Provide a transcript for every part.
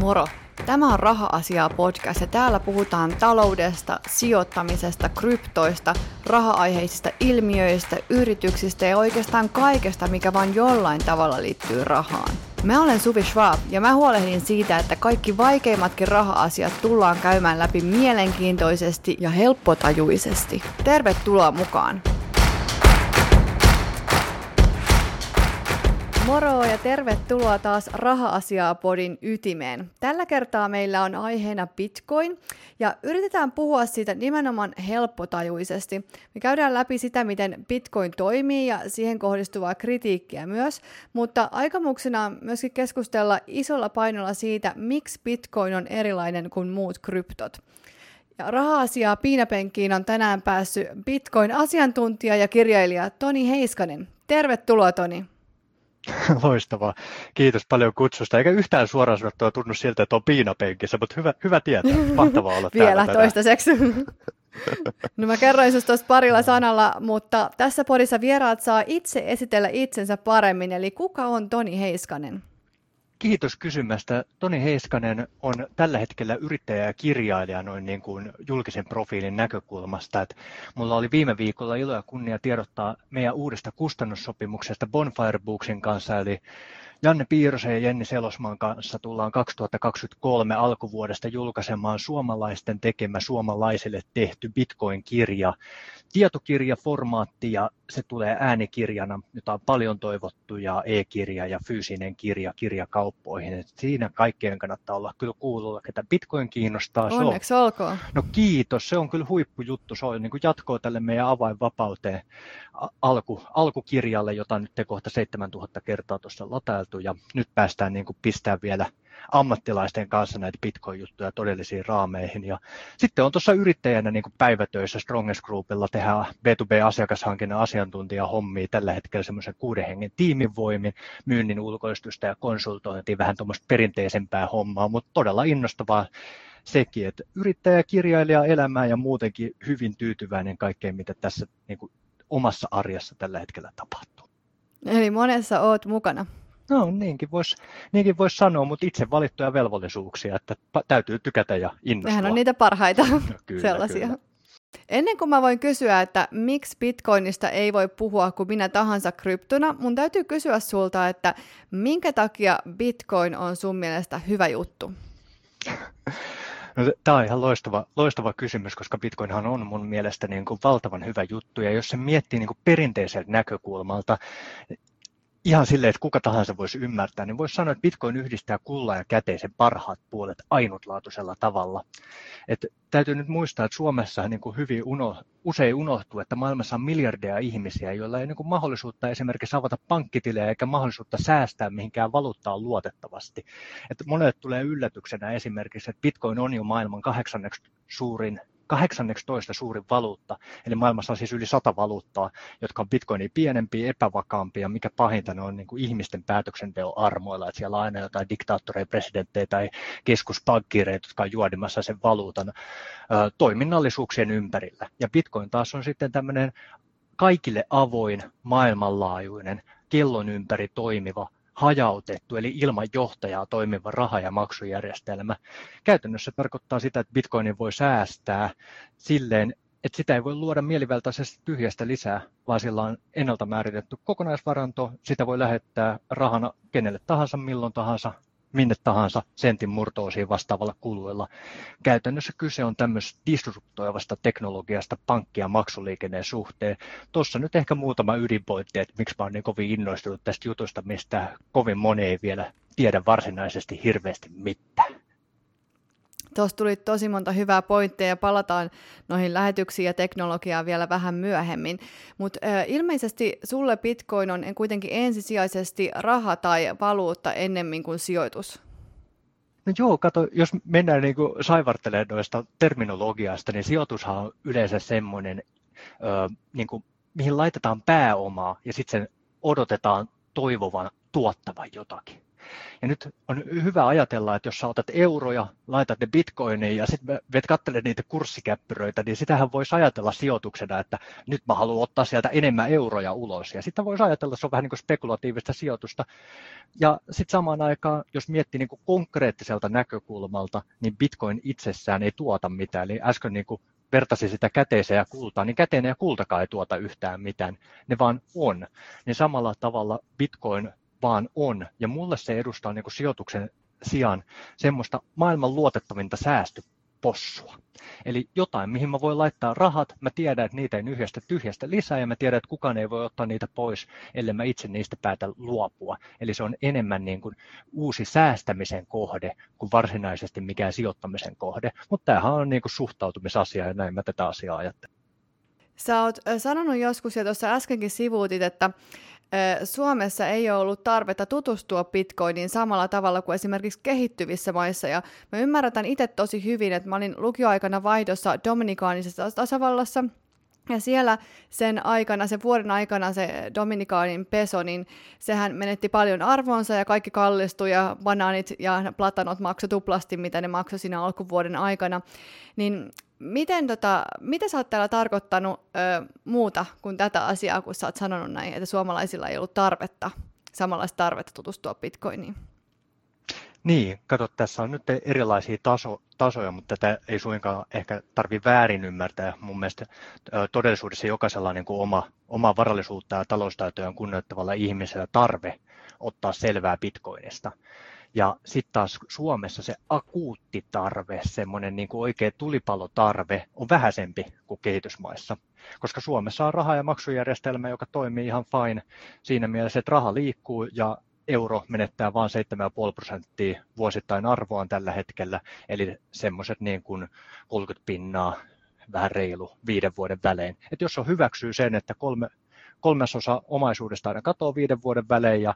Moro! Tämä on Raha-asiaa podcast ja täällä puhutaan taloudesta, sijoittamisesta, kryptoista, raha-aiheisista ilmiöistä, yrityksistä ja oikeastaan kaikesta, mikä vain jollain tavalla liittyy rahaan. Mä olen Suvi Schwab ja mä huolehdin siitä, että kaikki vaikeimmatkin raha-asiat tullaan käymään läpi mielenkiintoisesti ja helppotajuisesti. Tervetuloa mukaan! Moro ja tervetuloa taas Raha-asiaa podin ytimeen. Tällä kertaa meillä on aiheena Bitcoin ja yritetään puhua siitä nimenomaan helppotajuisesti. Me käydään läpi sitä, miten Bitcoin toimii ja siihen kohdistuvaa kritiikkiä myös, mutta aikamuksena on myöskin keskustella isolla painolla siitä, miksi Bitcoin on erilainen kuin muut kryptot. Ja raha-asiaa piinapenkkiin on tänään päässyt Bitcoin-asiantuntija ja kirjailija Toni Heiskanen. Tervetuloa Toni. Loistavaa. Kiitos paljon kutsusta. Eikä yhtään suoraan sanottua tunnu siltä, että on piinapenkissä, mutta hyvä, hyvä tietää. Mahtavaa olla Vielä täällä toistaiseksi. no mä kerroin sinusta tuosta parilla sanalla, mutta tässä podissa vieraat saa itse esitellä itsensä paremmin. Eli kuka on Toni Heiskanen? Kiitos kysymästä. Toni Heiskanen on tällä hetkellä yrittäjä ja kirjailija noin niin kuin julkisen profiilin näkökulmasta. Et mulla oli viime viikolla ilo ja kunnia tiedottaa meidän uudesta kustannussopimuksesta Bonfire Booksin kanssa, eli Janne Piirosen ja Jenni Selosmaan kanssa tullaan 2023 alkuvuodesta julkaisemaan suomalaisten tekemä suomalaisille tehty Bitcoin-kirja. Tietokirjaformaatti ja se tulee äänikirjana, jota on paljon toivottu ja e-kirja ja fyysinen kirja kirjakauppoihin. Et siinä kaikkien kannattaa olla kyllä kuulolla, ketä Bitcoin kiinnostaa. Onneksi se on, olkoon. No kiitos, se on kyllä huippujuttu. Se on niin kuin jatkoa tälle meidän avainvapauteen alku, alkukirjalle, jota nyt te kohta 7000 kertaa tuossa latailtu ja nyt päästään niin kuin pistää vielä ammattilaisten kanssa näitä Bitcoin-juttuja todellisiin raameihin. Ja sitten on tuossa yrittäjänä niin päivätöissä Strongest Groupilla tehdään B2B-asiakashankinnan asiantuntijahommia tällä hetkellä semmoisen kuuden hengen tiimin voimin, myynnin ulkoistusta ja konsultointia, vähän tuommoista perinteisempää hommaa, mutta todella innostavaa sekin, että yrittäjä, kirjailija, elämää ja muutenkin hyvin tyytyväinen kaikkeen, mitä tässä niin omassa arjessa tällä hetkellä tapahtuu. Eli monessa oot mukana. No niinkin voisi niinkin vois sanoa, mutta itse valittuja velvollisuuksia, että täytyy tykätä ja innostua. Nehän on niitä parhaita kyllä, sellaisia. Kyllä. Ennen kuin mä voin kysyä, että miksi Bitcoinista ei voi puhua kuin minä tahansa kryptona, mun täytyy kysyä sulta, että minkä takia Bitcoin on sun mielestä hyvä juttu? No, tämä on ihan loistava, loistava kysymys, koska Bitcoinhan on mun mielestä niin kuin valtavan hyvä juttu, ja jos se miettii niin kuin perinteiseltä näkökulmalta, ihan silleen, että kuka tahansa voisi ymmärtää, niin voisi sanoa, että Bitcoin yhdistää kullan ja käteisen parhaat puolet ainutlaatuisella tavalla. Et täytyy nyt muistaa, että Suomessa niin kuin hyvin uno, usein unohtuu, että maailmassa on miljardeja ihmisiä, joilla ei niin kuin mahdollisuutta esimerkiksi avata pankkitilejä eikä mahdollisuutta säästää mihinkään valuuttaan luotettavasti. Et monelle tulee yllätyksenä esimerkiksi, että Bitcoin on jo maailman kahdeksanneksi suurin 18 suurin valuutta, eli maailmassa on siis yli sata valuuttaa, jotka on bitcoinin pienempiä, epävakaampia, mikä pahinta ne on niin kuin ihmisten päätöksenteon armoilla, että siellä on aina jotain diktaattoreja, presidenttejä tai keskuspankkiireita, jotka on juodimassa sen valuutan toiminnallisuuksien ympärillä. Ja bitcoin taas on sitten tämmöinen kaikille avoin, maailmanlaajuinen, kellon ympäri toimiva hajautettu, eli ilman johtajaa toimiva raha- ja maksujärjestelmä. Käytännössä tarkoittaa sitä, että bitcoinin voi säästää silleen, että sitä ei voi luoda mielivaltaisesti tyhjästä lisää, vaan sillä on ennalta määritetty kokonaisvaranto, sitä voi lähettää rahana kenelle tahansa, milloin tahansa, minne tahansa sentin murtoosiin vastaavalla kuluilla. Käytännössä kyse on tämmöistä disruptoivasta teknologiasta pankki- ja maksuliikenneen suhteen. Tuossa nyt ehkä muutama ydinpointti, että miksi mä oon niin kovin innostunut tästä jutusta, mistä kovin moni ei vielä tiedä varsinaisesti hirveästi mitään. Tuossa tuli tosi monta hyvää pointteja ja palataan noihin lähetyksiin ja teknologiaan vielä vähän myöhemmin. Mutta ilmeisesti sulle Bitcoin on kuitenkin ensisijaisesti raha tai valuutta ennemmin kuin sijoitus. No joo, kato, jos mennään niin saivartelemaan noista terminologiasta, niin sijoitushan on yleensä semmoinen, ö, niin kuin, mihin laitetaan pääomaa ja sitten sen odotetaan toivovan tuottavan jotakin. Ja nyt on hyvä ajatella, että jos sä otat euroja, laitat ne bitcoiniin ja sitten vet katsele niitä kurssikäppyröitä, niin sitähän voisi ajatella sijoituksena, että nyt mä haluan ottaa sieltä enemmän euroja ulos. Ja sitten voisi ajatella, että se on vähän niin kuin spekulatiivista sijoitusta. Ja sitten samaan aikaan, jos miettii niin kuin konkreettiselta näkökulmalta, niin bitcoin itsessään ei tuota mitään. Eli äsken niin kuin vertasi sitä käteiseen ja kultaan, niin käteinen ja kultakaan ei tuota yhtään mitään, ne vaan on. Niin samalla tavalla Bitcoin vaan on, ja mulle se edustaa niin kuin sijoituksen sijaan semmoista maailman luotettavinta säästö, possua. Eli jotain, mihin mä voin laittaa rahat, mä tiedän, että niitä ei nyhjästä tyhjästä lisää ja mä tiedän, että kukaan ei voi ottaa niitä pois, ellei mä itse niistä päätä luopua. Eli se on enemmän niin kuin uusi säästämisen kohde kuin varsinaisesti mikään sijoittamisen kohde. Mutta tämähän on niin kuin suhtautumisasia ja näin mä tätä asiaa ajattelen. Sä oot sanonut joskus ja tuossa äskenkin sivuutit, että Suomessa ei ole ollut tarvetta tutustua bitcoiniin samalla tavalla kuin esimerkiksi kehittyvissä maissa. Ja mä ymmärrän itse tosi hyvin, että mä olin lukioaikana vaihdossa Dominikaanisessa tasavallassa, ja siellä sen aikana, sen vuoden aikana se Dominikaanin peso, niin sehän menetti paljon arvonsa ja kaikki kallistui ja banaanit ja platanot maksoi tuplasti, mitä ne maksoi siinä alkuvuoden aikana. Niin miten, tota, mitä sä oot täällä tarkoittanut ö, muuta kuin tätä asiaa, kun sä oot sanonut näin, että suomalaisilla ei ollut tarvetta, samanlaista tarvetta tutustua bitcoiniin? Niin, kato, tässä on nyt erilaisia taso, tasoja, mutta tätä ei suinkaan ehkä tarvi väärin ymmärtää. Mun mielestä todellisuudessa jokaisella niin kuin oma, oma varallisuutta ja taloustaitoja kunnioittavalla ihmisellä tarve ottaa selvää bitcoinista. Ja sitten taas Suomessa se akuutti tarve, semmoinen niin kuin oikea tulipalotarve on vähäisempi kuin kehitysmaissa. Koska Suomessa on raha- ja maksujärjestelmä, joka toimii ihan fine siinä mielessä, että raha liikkuu ja euro menettää vain 7,5 prosenttia vuosittain arvoaan tällä hetkellä, eli semmoiset niin kuin 30 pinnaa vähän reilu viiden vuoden välein. Et jos on hyväksyy sen, että kolme, kolmasosa omaisuudesta aina katoaa viiden vuoden välein ja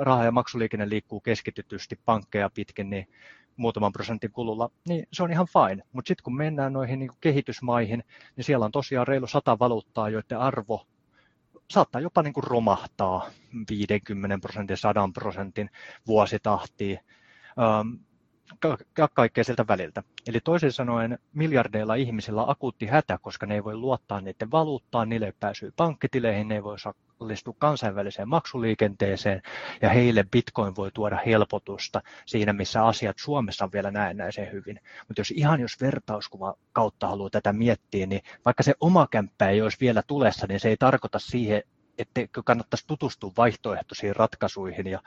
raha- ja maksuliikenne liikkuu keskitytysti pankkeja pitkin, niin muutaman prosentin kululla, niin se on ihan fine. Mutta sitten kun mennään noihin niin kehitysmaihin, niin siellä on tosiaan reilu sata valuuttaa, joiden arvo saattaa jopa niin kuin romahtaa 50 prosentin, 100 prosentin vuositahtiin ja kaikkea siltä väliltä. Eli toisin sanoen miljardeilla ihmisillä akuutti hätä, koska ne ei voi luottaa niiden valuuttaan, niille ei pääsy pankkitileihin, ne ei voi osallistua kansainväliseen maksuliikenteeseen ja heille bitcoin voi tuoda helpotusta siinä, missä asiat Suomessa on vielä näennäisen hyvin. Mutta jos ihan jos vertauskuva kautta haluaa tätä miettiä, niin vaikka se oma kämppä ei olisi vielä tulessa, niin se ei tarkoita siihen, että kannattaisi tutustua vaihtoehtoisiin ratkaisuihin ja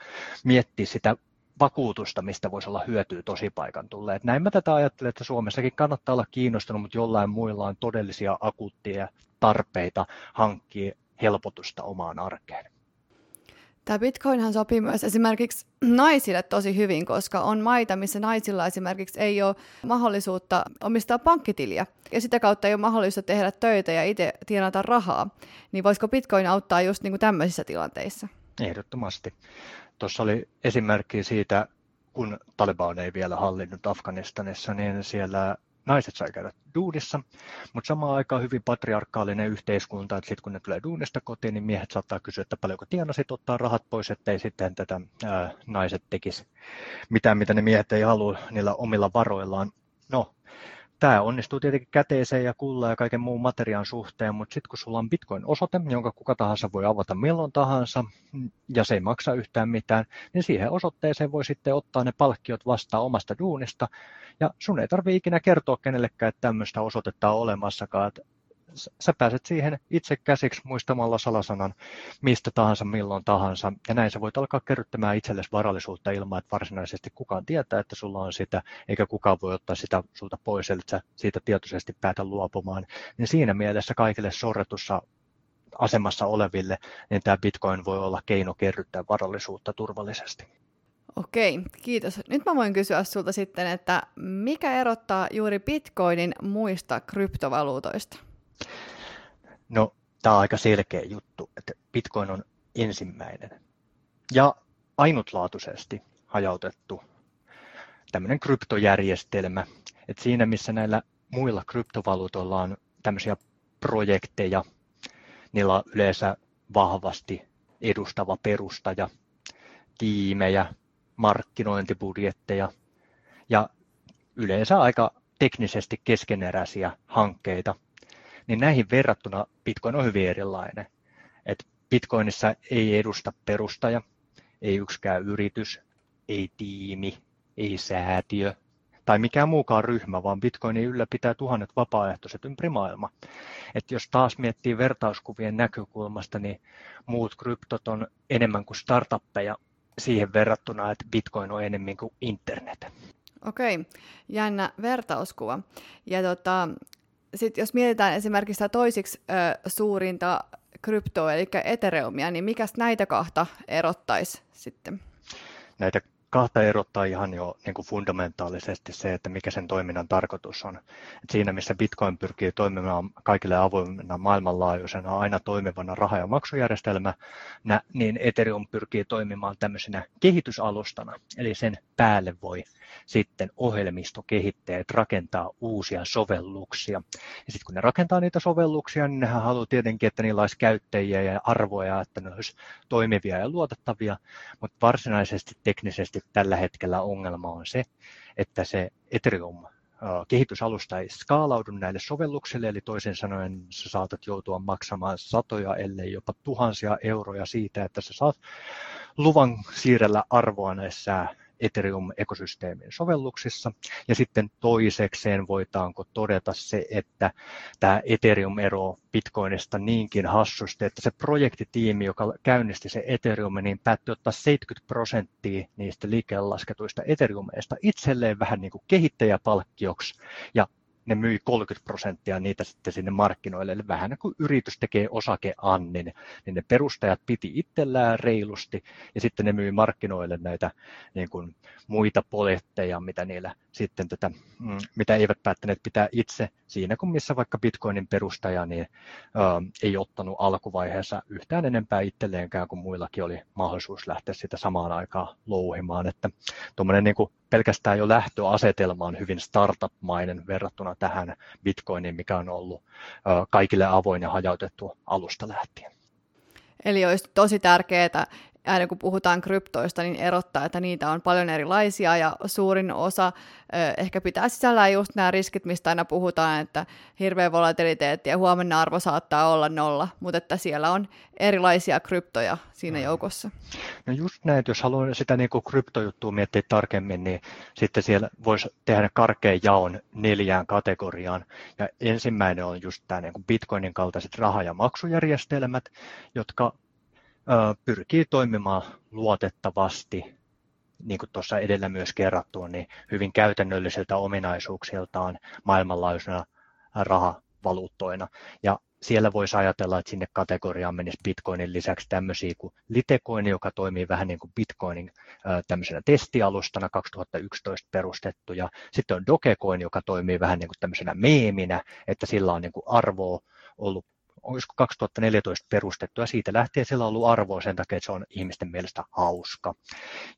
miettiä sitä vakuutusta, mistä voisi olla hyötyä tosi paikan tulleet. Näin mä tätä ajattelen, että Suomessakin kannattaa olla kiinnostunut, mutta jollain muilla on todellisia akuuttia tarpeita hankkia helpotusta omaan arkeen. Tämä Bitcoinhan sopii myös esimerkiksi naisille tosi hyvin, koska on maita, missä naisilla esimerkiksi ei ole mahdollisuutta omistaa pankkitiliä ja sitä kautta ei ole mahdollista tehdä töitä ja itse tienata rahaa. Niin voisiko Bitcoin auttaa just niin kuin tämmöisissä tilanteissa? Ehdottomasti. Tuossa oli esimerkki siitä, kun Taliban ei vielä hallinnut Afganistanissa, niin siellä naiset sai käydä duunissa, mutta samaan aikaan hyvin patriarkaalinen yhteiskunta, että sitten kun ne tulee duunista kotiin, niin miehet saattaa kysyä, että paljonko tienasit ottaa rahat pois, ettei sitten tätä ää, naiset tekisi mitään, mitä ne miehet ei halua niillä omilla varoillaan. No, Tämä onnistuu tietenkin käteeseen ja kulla ja kaiken muun materiaan suhteen, mutta sitten kun sulla on Bitcoin-osoite, jonka kuka tahansa voi avata milloin tahansa, ja se ei maksa yhtään mitään, niin siihen osoitteeseen voi sitten ottaa ne palkkiot vastaan omasta duunista, ja sun ei tarvitse ikinä kertoa kenellekään, että tämmöistä osoitetta on olemassakaan, että sä pääset siihen itse käsiksi muistamalla salasanan mistä tahansa, milloin tahansa. Ja näin sä voit alkaa kerryttämään itsellesi varallisuutta ilman, että varsinaisesti kukaan tietää, että sulla on sitä, eikä kukaan voi ottaa sitä sulta pois, eli sä siitä tietoisesti päätä luopumaan. Niin siinä mielessä kaikille sorretussa asemassa oleville, niin tämä Bitcoin voi olla keino kerryttää varallisuutta turvallisesti. Okei, kiitos. Nyt mä voin kysyä sulta sitten, että mikä erottaa juuri Bitcoinin muista kryptovaluutoista? No, tämä on aika selkeä juttu, että Bitcoin on ensimmäinen ja ainutlaatuisesti hajautettu tämmöinen kryptojärjestelmä. Että siinä, missä näillä muilla kryptovaluutoilla on tämmöisiä projekteja, niillä on yleensä vahvasti edustava perustaja, tiimejä, markkinointibudjetteja ja yleensä aika teknisesti keskeneräisiä hankkeita, niin näihin verrattuna Bitcoin on hyvin erilainen. Et Bitcoinissa ei edusta perustaja, ei yksikään yritys, ei tiimi, ei säätiö tai mikään muukaan ryhmä, vaan Bitcoinin ylläpitää tuhannet vapaaehtoiset ympäri maailmaa. Et jos taas miettii vertauskuvien näkökulmasta, niin muut kryptot on enemmän kuin startuppeja siihen verrattuna, että Bitcoin on enemmän kuin internet. Okei, jännä vertauskuva. Ja tota, sit jos mietitään esimerkiksi toisiksi ö, suurinta kryptoa, eli Ethereumia, niin mikä näitä kahta erottaisi sitten? Näitä kahta erottaa ihan jo niin kuin fundamentaalisesti se, että mikä sen toiminnan tarkoitus on. Et siinä, missä Bitcoin pyrkii toimimaan kaikille avoimena maailmanlaajuisena aina toimivana raha- ja maksujärjestelmä, niin Ethereum pyrkii toimimaan tämmöisenä kehitysalustana, eli sen päälle voi sitten ohjelmistokehittäjät rakentaa uusia sovelluksia. Ja sitten kun ne rakentaa niitä sovelluksia, niin nehän haluaa tietenkin, että niillä olisi käyttäjiä ja arvoja, että ne olisi toimivia ja luotettavia, mutta varsinaisesti teknisesti tällä hetkellä ongelma on se, että se Ethereum kehitysalusta ei skaalaudu näille sovelluksille, eli toisin sanoen sä saatat joutua maksamaan satoja, ellei jopa tuhansia euroja siitä, että sä saat luvan siirrellä arvoa näissä Ethereum-ekosysteemin sovelluksissa. Ja sitten toisekseen voitaanko todeta se, että tämä Ethereum ero Bitcoinista niinkin hassusti, että se projektitiimi, joka käynnisti se Ethereum, niin päätti ottaa 70 prosenttia niistä liikkeelle lasketuista Ethereumeista itselleen vähän niin kuin kehittäjäpalkkioksi ja ne myi 30 prosenttia niitä sitten sinne markkinoille. Eli vähän kuin yritys tekee osakeannin, niin ne perustajat piti itsellään reilusti ja sitten ne myi markkinoille näitä niin kuin muita poletteja, mitä niillä sitten tätä, mm, mitä eivät päättäneet pitää itse siinä, kun missä vaikka Bitcoinin perustaja niin, ä, ei ottanut alkuvaiheessa yhtään enempää itselleenkään, kun muillakin oli mahdollisuus lähteä sitä samaan aikaan louhimaan. Että tuommoinen niin kuin pelkästään jo lähtöasetelma on hyvin startup-mainen verrattuna tähän Bitcoiniin, mikä on ollut kaikille avoin ja hajautettu alusta lähtien. Eli olisi tosi tärkeää, aina kun puhutaan kryptoista, niin erottaa, että niitä on paljon erilaisia ja suurin osa ehkä pitää sisällään just nämä riskit, mistä aina puhutaan, että hirveä volatiliteetti ja huomenna arvo saattaa olla nolla, mutta että siellä on erilaisia kryptoja siinä mm. joukossa. No just näin, jos haluaa sitä niin kuin kryptojuttua miettiä tarkemmin, niin sitten siellä voisi tehdä karkean jaon neljään kategoriaan. Ja ensimmäinen on just tämä niin kuin Bitcoinin kaltaiset raha- ja maksujärjestelmät, jotka pyrkii toimimaan luotettavasti, niin kuin tuossa edellä myös kerrattua, niin hyvin käytännöllisiltä ominaisuuksiltaan maailmanlaajuisena rahavaluuttoina. Ja siellä voisi ajatella, että sinne kategoriaan menisi Bitcoinin lisäksi tämmöisiä kuin Litecoin, joka toimii vähän niin kuin Bitcoinin tämmöisenä testialustana 2011 perustettu, ja sitten on Dogecoin, joka toimii vähän niin kuin tämmöisenä meeminä, että sillä on niin kuin arvoa ollut olisiko 2014 perustettu, ja siitä lähtien sillä on ollut arvoa sen takia, että se on ihmisten mielestä hauska.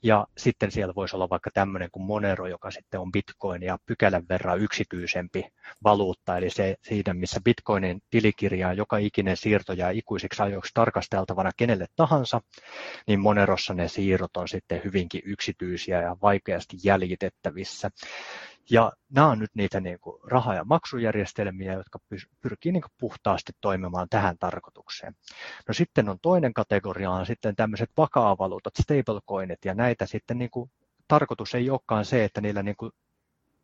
Ja sitten siellä voisi olla vaikka tämmöinen kuin Monero, joka sitten on Bitcoin ja pykälän verran yksityisempi valuutta, eli se siinä, missä Bitcoinin tilikirjaa joka ikinen siirto jää ikuisiksi ajoiksi tarkasteltavana kenelle tahansa, niin Monerossa ne siirrot on sitten hyvinkin yksityisiä ja vaikeasti jäljitettävissä. Ja nämä on nyt niitä niin kuin raha- ja maksujärjestelmiä, jotka pyrkii niin kuin puhtaasti toimimaan tähän tarkoitukseen. No sitten on toinen kategoria, on sitten tämmöiset vakaavaluutat, stablecoinit, ja näitä sitten niin kuin, tarkoitus ei olekaan se, että niillä niin kuin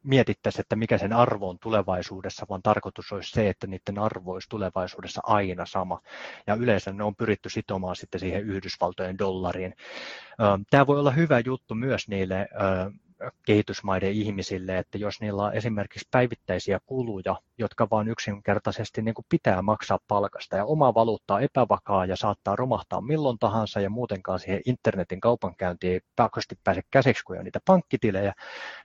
mietittäisiin, että mikä sen arvo on tulevaisuudessa, vaan tarkoitus olisi se, että niiden arvo olisi tulevaisuudessa aina sama. Ja yleensä ne on pyritty sitomaan sitten siihen Yhdysvaltojen dollariin. Tämä voi olla hyvä juttu myös niille kehitysmaiden ihmisille, että jos niillä on esimerkiksi päivittäisiä kuluja, jotka vain yksinkertaisesti niin kuin pitää maksaa palkasta ja oma valuutta on epävakaa ja saattaa romahtaa milloin tahansa ja muutenkaan siihen internetin kaupankäyntiin ei pakosti pääse käsiksi, kun on niitä pankkitilejä,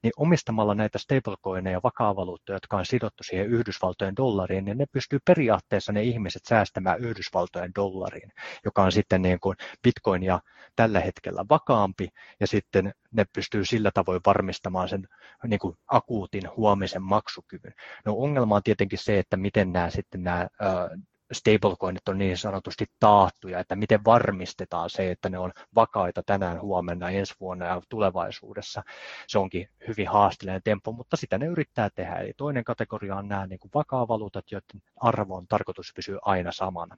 niin omistamalla näitä stablecoineja, valuuttoja, jotka on sidottu siihen Yhdysvaltojen dollariin, niin ne pystyy periaatteessa ne ihmiset säästämään Yhdysvaltojen dollariin, joka on sitten niin kuin bitcoinia tällä hetkellä vakaampi ja sitten ne pystyy sillä tavoin varmistamaan sen niin kuin akuutin huomisen maksukyvyn. No ongelma on tietenkin se, että miten nämä sitten nämä stablecoinit on niin sanotusti taattuja, että miten varmistetaan se, että ne on vakaita tänään, huomenna, ensi vuonna ja tulevaisuudessa. Se onkin hyvin haasteellinen tempo, mutta sitä ne yrittää tehdä. Eli toinen kategoria on nämä niin kuin vakaa-valuutat, joiden arvo on tarkoitus pysyä aina samana.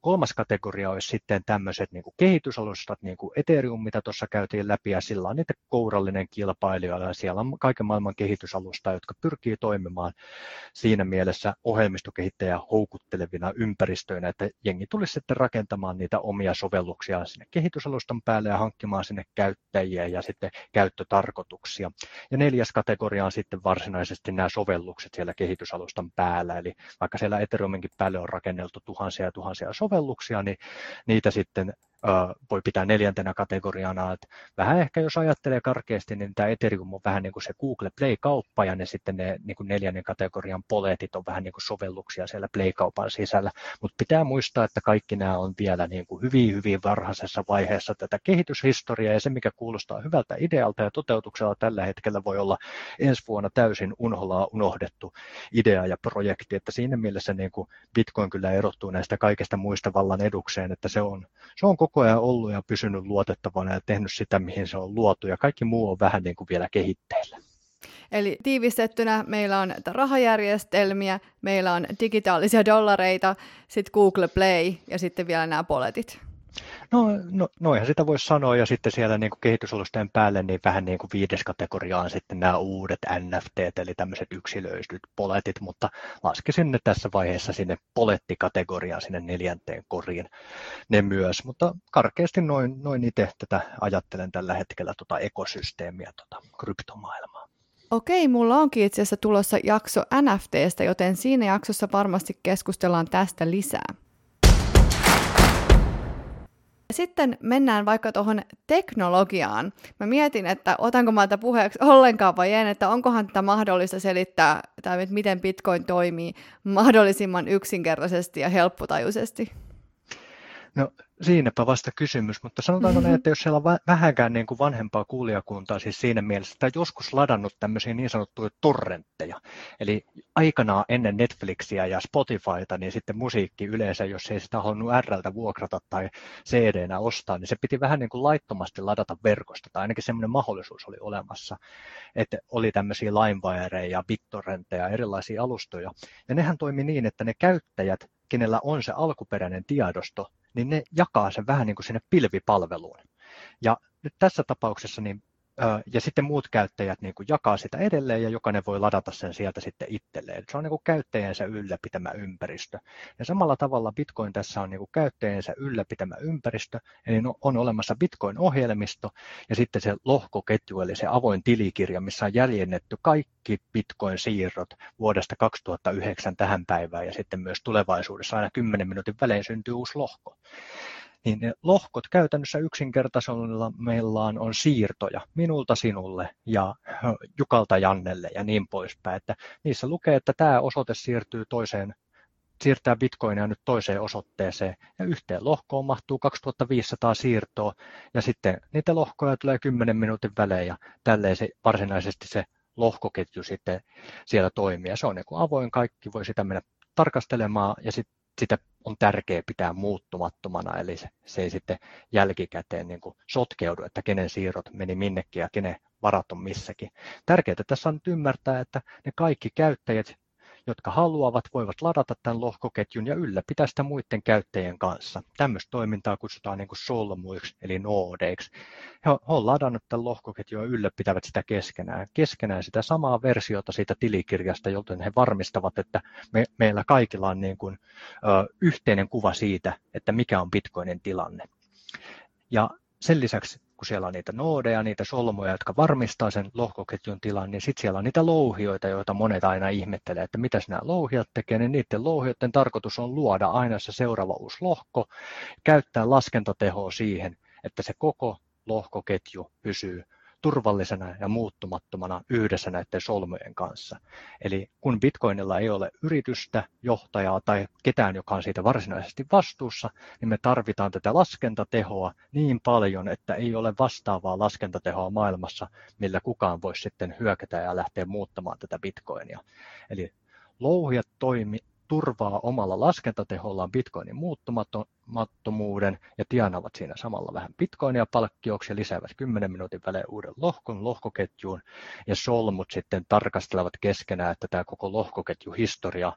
Kolmas kategoria olisi sitten tämmöiset niin kuin kehitysalustat, niin kuin Ethereum, mitä tuossa käytiin läpi, ja sillä on niitä kourallinen kilpailija, ja siellä on kaiken maailman kehitysalusta, jotka pyrkii toimimaan siinä mielessä ohjelmistokehittäjä houkuttelevina ympäristöinä, että jengi tulisi sitten rakentamaan niitä omia sovelluksia sinne kehitysalustan päälle ja hankkimaan sinne käyttäjiä ja sitten käyttötarkoituksia. Ja neljäs kategoria on sitten varsinaisesti nämä sovellukset siellä kehitysalustan päällä, eli vaikka siellä Ethereuminkin päälle on rakenneltu tuhansia ja tuhansia sovelluksia, niin niitä sitten voi pitää neljäntenä kategoriana, että vähän ehkä jos ajattelee karkeasti, niin tämä Ethereum on vähän niin kuin se Google Play-kauppa ja ne sitten ne niin kuin neljännen kategorian poletit on vähän niin kuin sovelluksia siellä Play-kaupan sisällä, mutta pitää muistaa, että kaikki nämä on vielä niin kuin hyvin, hyvin varhaisessa vaiheessa tätä kehityshistoriaa ja se, mikä kuulostaa hyvältä idealta ja toteutuksella tällä hetkellä voi olla ensi vuonna täysin unholaa unohdettu idea ja projekti, että siinä mielessä niin kuin Bitcoin kyllä erottuu näistä kaikista muista vallan edukseen, että se on, se on koko ajan ollut ja pysynyt luotettavana ja tehnyt sitä, mihin se on luotu, ja kaikki muu on vähän niin kuin vielä kehitteillä. Eli tiivistettynä meillä on rahajärjestelmiä, meillä on digitaalisia dollareita, sitten Google Play ja sitten vielä nämä poletit. No, no noihan sitä voisi sanoa, ja sitten siellä niin kuin päälle niin vähän niin kuin viides kategoria on sitten nämä uudet NFT, eli tämmöiset yksilöistyt poletit, mutta laskisin ne tässä vaiheessa sinne polettikategoriaan, sinne neljänteen koriin ne myös, mutta karkeasti noin, noin itse tätä ajattelen tällä hetkellä tuota ekosysteemiä, tuota kryptomaailmaa. Okei, mulla onkin itse asiassa tulossa jakso NFTstä, joten siinä jaksossa varmasti keskustellaan tästä lisää. Sitten mennään vaikka tuohon teknologiaan. Mä mietin, että otanko mä tätä puheeksi ollenkaan vai en, että onkohan tätä mahdollista selittää, tai miten Bitcoin toimii mahdollisimman yksinkertaisesti ja helppotajuisesti. No siinäpä vasta kysymys, mutta sanotaanko mm-hmm. näin, että jos siellä on vähänkään niin kuin vanhempaa kuulijakuntaa, siis siinä mielessä, että joskus ladannut tämmöisiä niin sanottuja torrentteja, eli aikanaan ennen Netflixiä ja Spotifyta, niin sitten musiikki yleensä, jos ei sitä halunnut RLtä vuokrata tai CD-nä ostaa, niin se piti vähän niin kuin laittomasti ladata verkosta, tai ainakin semmoinen mahdollisuus oli olemassa, että oli tämmöisiä LimeWireja ja BitTorrentteja, erilaisia alustoja, ja nehän toimi niin, että ne käyttäjät, kenellä on se alkuperäinen tiedosto, niin ne jakaa sen vähän niin kuin sinne pilvipalveluun. Ja nyt tässä tapauksessa niin ja sitten muut käyttäjät niin kuin jakaa sitä edelleen ja jokainen voi ladata sen sieltä sitten itselleen. Se on niin kuin käyttäjänsä ylläpitämä ympäristö. Ja samalla tavalla Bitcoin tässä on niin kuin käyttäjänsä ylläpitämä ympäristö, eli on olemassa Bitcoin-ohjelmisto ja sitten se lohkoketju, eli se avoin tilikirja, missä on jäljennetty kaikki Bitcoin-siirrot vuodesta 2009 tähän päivään ja sitten myös tulevaisuudessa aina 10 minuutin välein syntyy uusi lohko niin ne lohkot käytännössä yksinkertaisella meillä on siirtoja minulta sinulle ja Jukalta Jannelle ja niin poispäin. Että niissä lukee, että tämä osoite siirtyy toiseen siirtää bitcoinia nyt toiseen osoitteeseen. Ja yhteen lohkoon mahtuu 2500 siirtoa ja sitten niitä lohkoja tulee 10 minuutin välein ja tälleen se varsinaisesti se lohkoketju sitten siellä toimii. Ja se on niin kuin avoin, kaikki voi sitä mennä tarkastelemaan ja sit, sitä on tärkeää pitää muuttumattomana, eli se, se ei sitten jälkikäteen niin kuin sotkeudu, että kenen siirrot meni minnekin ja kenen varat on missäkin. Tärkeää tässä on nyt ymmärtää, että ne kaikki käyttäjät jotka haluavat, voivat ladata tämän lohkoketjun ja ylläpitää sitä muiden käyttäjien kanssa. Tämmöistä toimintaa kutsutaan niin kuin solmuiksi, eli nodeiksi. He ovat ladannut tämän lohkoketjun ja ylläpitävät sitä keskenään. Keskenään sitä samaa versiota siitä tilikirjasta, joten he varmistavat, että me, meillä kaikilla on niin kuin, ö, yhteinen kuva siitä, että mikä on Bitcoinin tilanne. Ja sen lisäksi kun siellä on niitä noodeja, niitä solmuja, jotka varmistaa sen lohkoketjun tilan, niin sitten siellä on niitä louhioita, joita monet aina ihmettelee, että mitä nämä louhijat tekee, niin niiden louhioiden tarkoitus on luoda aina se seuraava uusi lohko, käyttää laskentatehoa siihen, että se koko lohkoketju pysyy turvallisena ja muuttumattomana yhdessä näiden solmujen kanssa. Eli kun Bitcoinilla ei ole yritystä, johtajaa tai ketään, joka on siitä varsinaisesti vastuussa, niin me tarvitaan tätä laskentatehoa niin paljon, että ei ole vastaavaa laskentatehoa maailmassa, millä kukaan voisi sitten hyökätä ja lähteä muuttamaan tätä Bitcoinia. Eli louhijat toimi, turvaa omalla laskentatehollaan bitcoinin muuttumattomuuden ja tienaavat siinä samalla vähän bitcoinia palkkioksi ja lisäävät 10 minuutin välein uuden lohkon lohkoketjuun ja solmut sitten tarkastelevat keskenään, että tämä koko lohkoketjuhistoria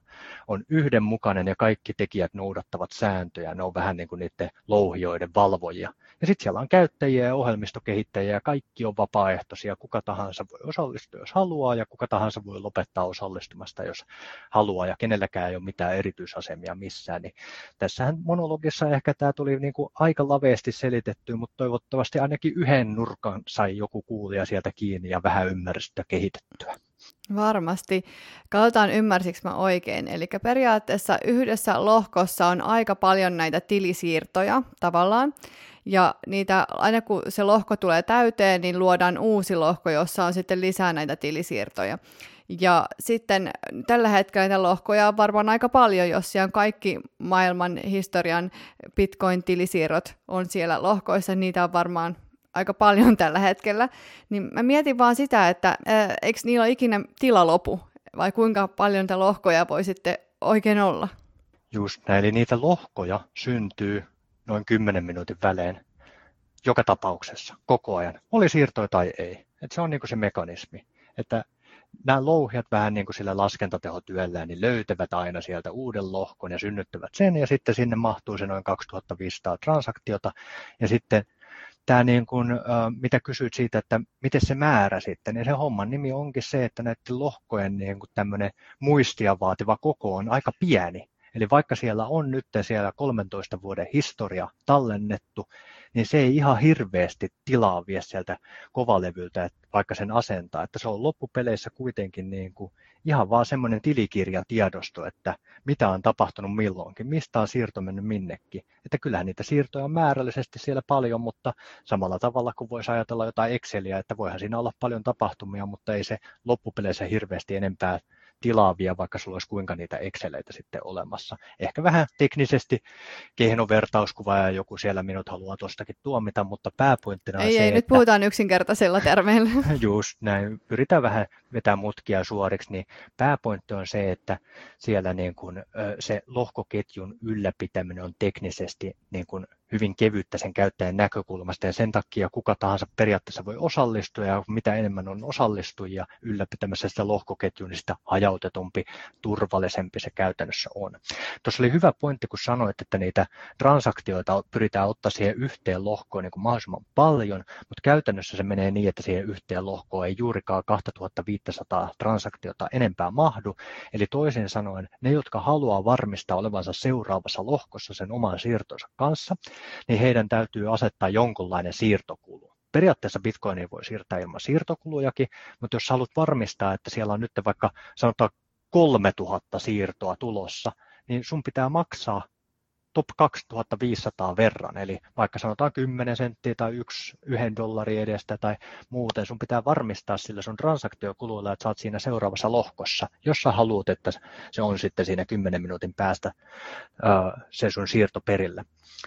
on yhdenmukainen ja kaikki tekijät noudattavat sääntöjä, ne on vähän niin kuin niiden louhioiden valvojia. Ja sitten siellä on käyttäjiä ja ohjelmistokehittäjiä ja kaikki on vapaaehtoisia, kuka tahansa voi osallistua, jos haluaa ja kuka tahansa voi lopettaa osallistumasta, jos haluaa ja kenelläkään ei ole mitään erityisasemia missään. Niin tässähän monologissa ehkä tämä tuli niin kuin aika laveasti selitetty, mutta toivottavasti ainakin yhden nurkan sai joku kuulija sieltä kiinni ja vähän ymmärrystä kehitettyä. Varmasti. Katsotaan ymmärsikö mä oikein. Eli periaatteessa yhdessä lohkossa on aika paljon näitä tilisiirtoja tavallaan. Ja niitä, aina kun se lohko tulee täyteen, niin luodaan uusi lohko, jossa on sitten lisää näitä tilisiirtoja. Ja sitten tällä hetkellä näitä lohkoja on varmaan aika paljon, jos siellä on kaikki maailman historian bitcoin-tilisiirrot on siellä lohkoissa, niitä on varmaan aika paljon tällä hetkellä, niin mä mietin vaan sitä, että ää, eikö niillä ole ikinä tila lopu, vai kuinka paljon niitä lohkoja voi sitten oikein olla? Just näin, eli niitä lohkoja syntyy noin 10 minuutin välein joka tapauksessa, koko ajan, oli siirtoja tai ei. Et se on niin se mekanismi, että nämä louhijat vähän niin kuin sillä laskentatehotyöllä niin löytävät aina sieltä uuden lohkon ja synnyttävät sen ja sitten sinne mahtuu se noin 2500 transaktiota ja sitten tämä niin kuin, mitä kysyit siitä, että miten se määrä sitten, niin se homman nimi onkin se, että näiden lohkojen niin kuin tämmöinen muistia vaativa koko on aika pieni. Eli vaikka siellä on nyt siellä 13 vuoden historia tallennettu, niin se ei ihan hirveästi tilaa vie sieltä kovalevyltä, että vaikka sen asentaa. Että se on loppupeleissä kuitenkin niin kuin ihan vaan semmoinen tilikirjatiedosto, että mitä on tapahtunut milloinkin, mistä on siirto mennyt minnekin. Että kyllähän niitä siirtoja on määrällisesti siellä paljon, mutta samalla tavalla kuin voisi ajatella jotain Exceliä, että voihan siinä olla paljon tapahtumia, mutta ei se loppupeleissä hirveästi enempää tilaavia, vaikka sulla olisi kuinka niitä Exceleitä sitten olemassa. Ehkä vähän teknisesti kehno vertauskuva ja joku siellä minut haluaa tuostakin tuomita, mutta pääpointtina on ei, se, ei, että... nyt puhutaan yksinkertaisella termeillä. Just näin, pyritään vähän vetää mutkia suoriksi, niin pääpointti on se, että siellä niin kuin, se lohkoketjun ylläpitäminen on teknisesti niin kuin hyvin kevyttä sen käyttäjän näkökulmasta ja sen takia kuka tahansa periaatteessa voi osallistua ja mitä enemmän on osallistujia ylläpitämässä sitä lohkoketjua, niin sitä hajautetumpi, turvallisempi se käytännössä on. Tuossa oli hyvä pointti, kun sanoit, että niitä transaktioita pyritään ottaa siihen yhteen lohkoon niin kuin mahdollisimman paljon, mutta käytännössä se menee niin, että siihen yhteen lohkoon ei juurikaan 2500 transaktiota enempää mahdu. Eli toisin sanoen ne, jotka haluaa varmistaa olevansa seuraavassa lohkossa sen oman siirtonsa kanssa, niin heidän täytyy asettaa jonkunlainen siirtokulu. Periaatteessa Bitcoinia voi siirtää ilman siirtokulujakin, mutta jos haluat varmistaa, että siellä on nyt vaikka sanotaan 3000 siirtoa tulossa, niin sun pitää maksaa top 2500 verran, eli vaikka sanotaan 10 senttiä tai yksi, yhden dollari edestä tai muuten, sun pitää varmistaa sillä sun transaktiokuluilla, että sä oot siinä seuraavassa lohkossa, jos sä haluat, että se on sitten siinä 10 minuutin päästä se sun siirto perille.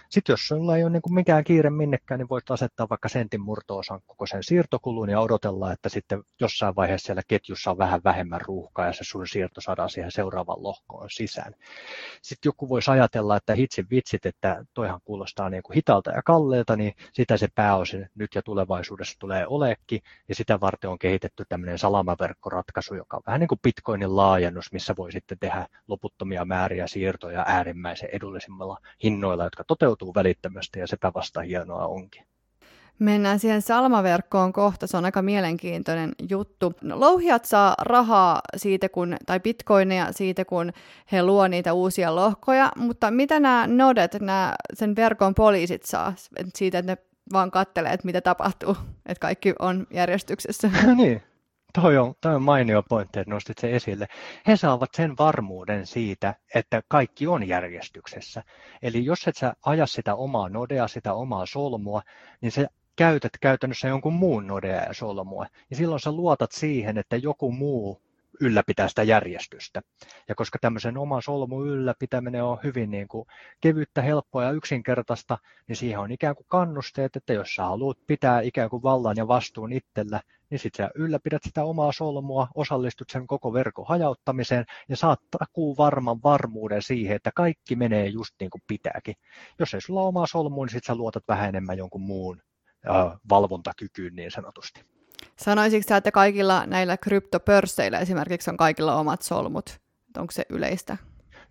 Sitten jos sulla ei ole niin mikään kiire minnekään, niin voit asettaa vaikka sentin murto-osan koko sen siirtokulun ja odotella, että sitten jossain vaiheessa siellä ketjussa on vähän vähemmän ruuhkaa ja se sun siirto saadaan siihen seuraavaan lohkoon sisään. Sitten joku voisi ajatella, että hitsin vitsit, että toihan kuulostaa niin kuin hitalta ja kalleelta, niin sitä se pääosin nyt ja tulevaisuudessa tulee oleekin ja sitä varten on kehitetty tämmöinen salamaverkkoratkaisu, joka on vähän niin kuin Bitcoinin laajennus, missä voi sitten tehdä loputtomia määriä siirtoja äärimmäisen edullisimmilla hinnoilla, jotka toteutuu välittömästi ja sepä vasta hienoa onkin. Mennään siihen salmaverkkoon kohta, se on aika mielenkiintoinen juttu. No, louhijat saa rahaa siitä, kun, tai bitcoineja siitä, kun he luo niitä uusia lohkoja, mutta mitä nämä nodet, nämä sen verkon poliisit saa siitä, että ne vaan kattelee, että mitä tapahtuu, että kaikki on järjestyksessä? niin, Toi on, toi on mainio pointti, että nostit sen esille. He saavat sen varmuuden siitä, että kaikki on järjestyksessä. Eli jos et sä aja sitä omaa nodea, sitä omaa solmua, niin sä käytät käytännössä jonkun muun nodea ja solmua. Ja silloin sä luotat siihen, että joku muu ylläpitää sitä järjestystä. Ja koska tämmöisen oman solmun ylläpitäminen on hyvin niin kuin kevyttä, helppoa ja yksinkertaista, niin siihen on ikään kuin kannusteet, että jos sä haluat pitää ikään kuin vallan ja vastuun itsellä, niin sitten sä ylläpidät sitä omaa solmua, osallistut sen koko verkon hajauttamiseen ja saat takuu varman varmuuden siihen, että kaikki menee just niin kuin pitääkin. Jos ei sulla ole omaa solmua, niin sitten sä luotat vähän enemmän jonkun muun valvontakykyyn niin sanotusti. Sanoisitko sä, että kaikilla näillä kryptopörsseillä esimerkiksi on kaikilla omat solmut? Onko se yleistä?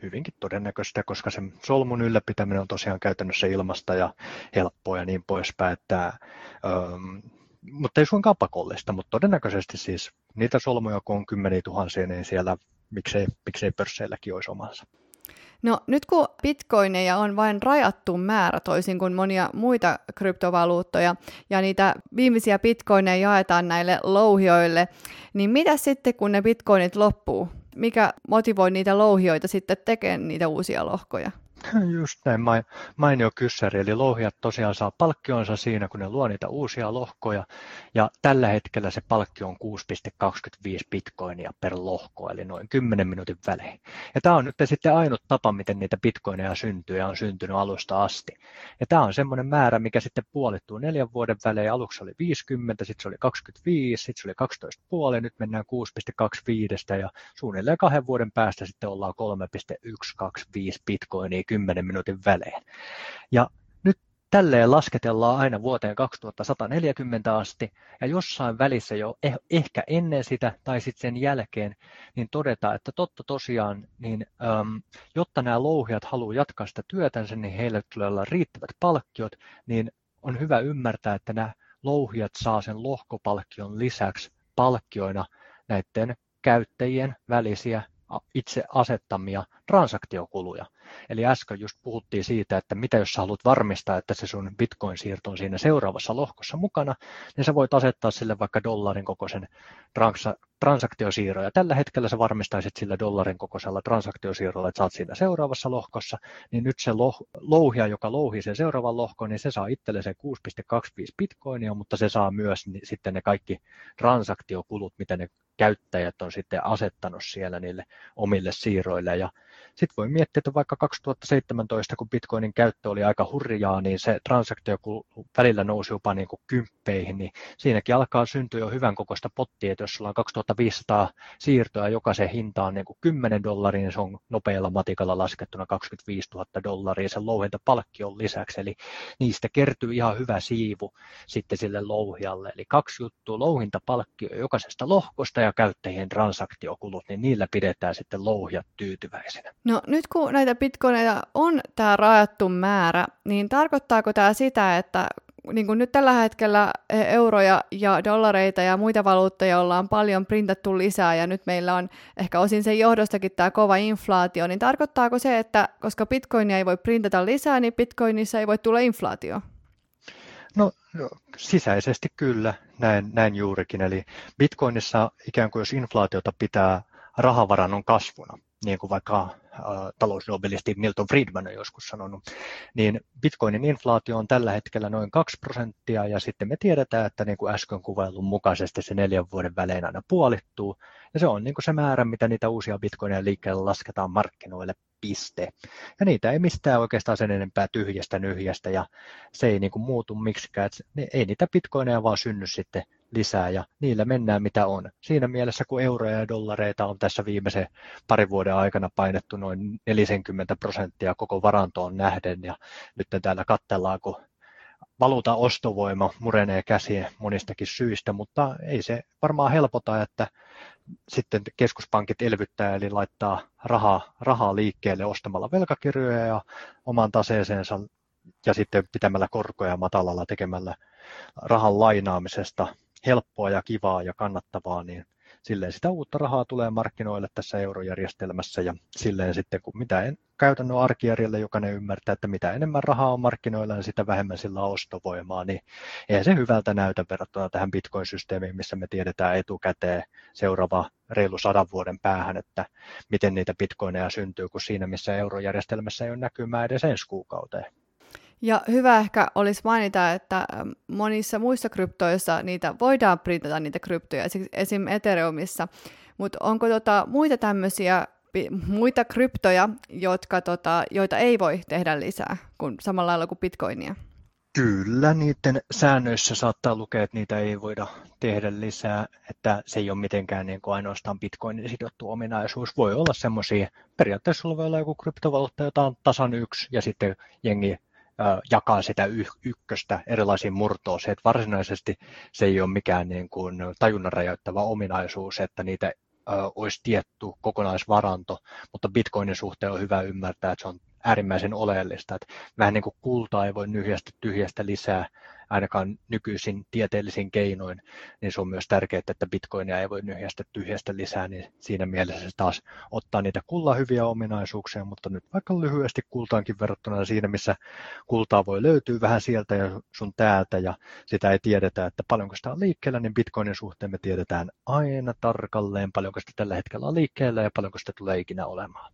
Hyvinkin todennäköistä, koska sen solmun ylläpitäminen on tosiaan käytännössä ilmasta ja helppoa ja niin poispäin, että, ähm, mutta ei suinkaan pakollista, mutta todennäköisesti siis niitä solmuja, kun on kymmeniä tuhansia, niin siellä miksei, miksei pörsseilläkin olisi omansa. No nyt kun bitcoineja on vain rajattu määrä toisin kuin monia muita kryptovaluuttoja ja niitä viimeisiä bitcoineja jaetaan näille louhioille, niin mitä sitten kun ne bitcoinit loppuu? Mikä motivoi niitä louhioita sitten tekemään niitä uusia lohkoja? Just näin, mainio kyssäri. Eli louhijat tosiaan saa palkkionsa siinä, kun ne luo niitä uusia lohkoja. Ja tällä hetkellä se palkkio on 6,25 bitcoinia per lohko, eli noin 10 minuutin välein. Ja tämä on nyt sitten ainut tapa, miten niitä bitcoineja syntyy ja on syntynyt alusta asti. Ja tämä on semmoinen määrä, mikä sitten puolittuu neljän vuoden välein. Aluksi oli 50, sitten se oli 25, sitten se oli 12,5, nyt mennään 6,25 ja suunnilleen kahden vuoden päästä sitten ollaan 3,125 bitcoinia 10 minuutin välein. Ja nyt tälleen lasketellaan aina vuoteen 2140 asti, ja jossain välissä jo eh, ehkä ennen sitä tai sitten sen jälkeen, niin todetaan, että totta tosiaan, niin äm, jotta nämä louhijat haluaa jatkaa sitä työtänsä, niin heille tulee olla riittävät palkkiot, niin on hyvä ymmärtää, että nämä louhijat saa sen lohkopalkkion lisäksi palkkioina näiden käyttäjien välisiä itse asettamia transaktiokuluja. Eli äsken just puhuttiin siitä, että mitä jos sä haluat varmistaa, että se sun bitcoin-siirto on siinä seuraavassa lohkossa mukana, niin sä voit asettaa sille vaikka dollarin kokoisen transa- transaktiosiirron. Ja tällä hetkellä sä varmistaisit sillä dollarin kokoisella transaktiosiirrolla, että sä oot siinä seuraavassa lohkossa, niin nyt se loh- louhia, joka louhii sen seuraavan lohkon, niin se saa itselle sen 6,25 bitcoinia, mutta se saa myös niin sitten ne kaikki transaktiokulut, mitä ne käyttäjät on sitten asettanut siellä niille omille siirroille. Ja sitten voi miettiä, että vaikka 2017, kun Bitcoinin käyttö oli aika hurjaa, niin se transaktio kun välillä nousi jopa niin kuin kymppeihin, niin siinäkin alkaa syntyä jo hyvän kokoista pottia, että jos sulla on 2500 siirtoa, jokaisen hinta on niin kuin 10 dollaria, niin se on nopealla matikalla laskettuna 25 000 dollaria sen louhintapalkkion lisäksi, eli niistä kertyy ihan hyvä siivu sitten sille louhijalle. Eli kaksi juttua, louhintapalkkio jokaisesta lohkosta ja käyttäjien transaktiokulut, niin niillä pidetään sitten louhijat tyytyväisenä. No nyt kun näitä bitcoineja on tämä rajattu määrä, niin tarkoittaako tämä sitä, että niin kuin nyt tällä hetkellä e, euroja ja dollareita ja muita valuuttoja ollaan paljon printattu lisää ja nyt meillä on ehkä osin sen johdostakin tämä kova inflaatio, niin tarkoittaako se, että koska bitcoinia ei voi printata lisää, niin bitcoinissa ei voi tulla inflaatio? No, no sisäisesti kyllä, näin, näin juurikin. Eli bitcoinissa ikään kuin jos inflaatiota pitää rahavarannon kasvuna, niin kuin vaikka talousnobelisti Milton Friedman on joskus sanonut, niin bitcoinin inflaatio on tällä hetkellä noin 2 prosenttia ja sitten me tiedetään, että niin kuin äsken kuvailun mukaisesti se neljän vuoden välein aina puolittuu ja se on niin kuin se määrä, mitä niitä uusia bitcoineja liikkeelle lasketaan markkinoille piste. Ja niitä ei mistään oikeastaan sen enempää tyhjästä nyhjästä ja se ei niin kuin muutu miksikään, että ei niitä bitcoineja vaan synny sitten lisää ja niillä mennään mitä on. Siinä mielessä kun euroja ja dollareita on tässä viimeisen parin vuoden aikana painettu noin 40 prosenttia koko varantoon nähden ja nyt täällä katsellaan, kun valuutan ostovoima murenee käsiin monistakin syistä, mutta ei se varmaan helpota, että sitten keskuspankit elvyttää eli laittaa rahaa, rahaa liikkeelle ostamalla velkakirjoja ja oman taseeseensa ja sitten pitämällä korkoja matalalla tekemällä rahan lainaamisesta helppoa ja kivaa ja kannattavaa, niin silleen sitä uutta rahaa tulee markkinoille tässä eurojärjestelmässä ja silleen sitten kun mitä en, käytännön arkijärjelle jokainen ymmärtää, että mitä enemmän rahaa on markkinoilla, niin sitä vähemmän sillä on ostovoimaa, niin eihän se hyvältä näytä verrattuna tähän Bitcoin-systeemiin, missä me tiedetään etukäteen seuraava reilu sadan vuoden päähän, että miten niitä bitcoineja syntyy, kun siinä missä eurojärjestelmässä ei ole näkymää edes ensi kuukauteen. Ja hyvä ehkä olisi mainita, että monissa muissa kryptoissa niitä voidaan printata niitä kryptoja, esim. Ethereumissa, mutta onko tota muita tämmöisiä muita kryptoja, jotka, tota, joita ei voi tehdä lisää, kun samalla lailla kuin bitcoinia? Kyllä, niiden säännöissä saattaa lukea, että niitä ei voida tehdä lisää, että se ei ole mitenkään niin kuin ainoastaan bitcoinin sidottu ominaisuus. Voi olla semmoisia, periaatteessa sulla voi olla joku kryptovaluutta, jota on tasan yksi, ja sitten jengi jakaa sitä ykköstä erilaisiin murtoon. Se, että varsinaisesti se ei ole mikään niin kuin tajunnan rajoittava ominaisuus, että niitä olisi tietty kokonaisvaranto, mutta bitcoinin suhteen on hyvä ymmärtää, että se on äärimmäisen oleellista. Että vähän niin kuin kultaa ei voi nyhjästä tyhjästä lisää, ainakaan nykyisin tieteellisin keinoin, niin se on myös tärkeää, että bitcoinia ei voi nyhjästä tyhjästä lisää, niin siinä mielessä se taas ottaa niitä kullan hyviä ominaisuuksia, mutta nyt vaikka lyhyesti kultaankin verrattuna siinä, missä kultaa voi löytyä vähän sieltä ja sun täältä ja sitä ei tiedetä, että paljonko sitä on liikkeellä, niin bitcoinin suhteen me tiedetään aina tarkalleen, paljonko sitä tällä hetkellä on liikkeellä ja paljonko sitä tulee ikinä olemaan.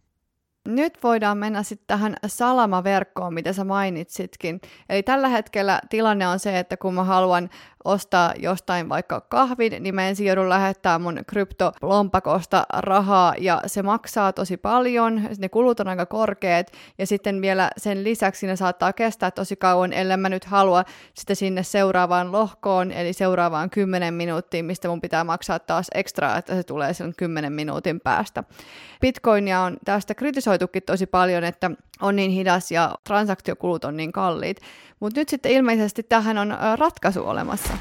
Nyt voidaan mennä sitten tähän salamaverkkoon, mitä sä mainitsitkin. Eli tällä hetkellä tilanne on se, että kun mä haluan ostaa jostain vaikka kahvin, niin mä ensin joudun lähettää mun kryptolompakosta rahaa ja se maksaa tosi paljon, ne kulut on aika korkeat ja sitten vielä sen lisäksi ne saattaa kestää tosi kauan, ellei mä nyt halua sitä sinne seuraavaan lohkoon, eli seuraavaan 10 minuuttiin, mistä mun pitää maksaa taas ekstra, että se tulee sen 10 minuutin päästä. Bitcoinia on tästä kritisoitukin tosi paljon, että on niin hidas ja transaktiokulut on niin kalliit. Mutta nyt sitten ilmeisesti tähän on ratkaisu olemassa.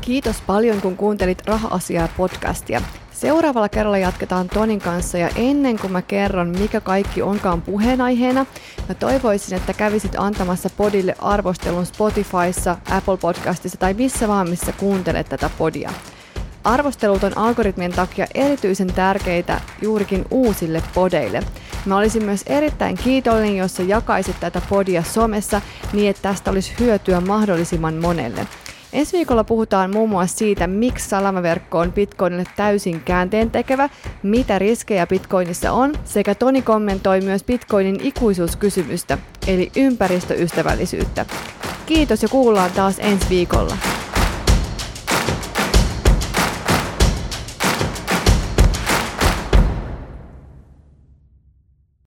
Kiitos paljon, kun kuuntelit Raha-asiaa podcastia. Seuraavalla kerralla jatketaan Tonin kanssa ja ennen kuin mä kerron, mikä kaikki onkaan puheenaiheena, mä toivoisin, että kävisit antamassa podille arvostelun Spotifyssa, Apple Podcastissa tai missä vaan, missä kuuntelet tätä podia. Arvostelut on algoritmien takia erityisen tärkeitä juurikin uusille podeille. Mä olisin myös erittäin kiitollinen, jos sä jakaisit tätä podia somessa niin, että tästä olisi hyötyä mahdollisimman monelle. Ensi viikolla puhutaan muun muassa siitä, miksi salamaverkko on Bitcoinille täysin käänteen tekevä, mitä riskejä Bitcoinissa on, sekä Toni kommentoi myös Bitcoinin ikuisuuskysymystä, eli ympäristöystävällisyyttä. Kiitos ja kuullaan taas ensi viikolla.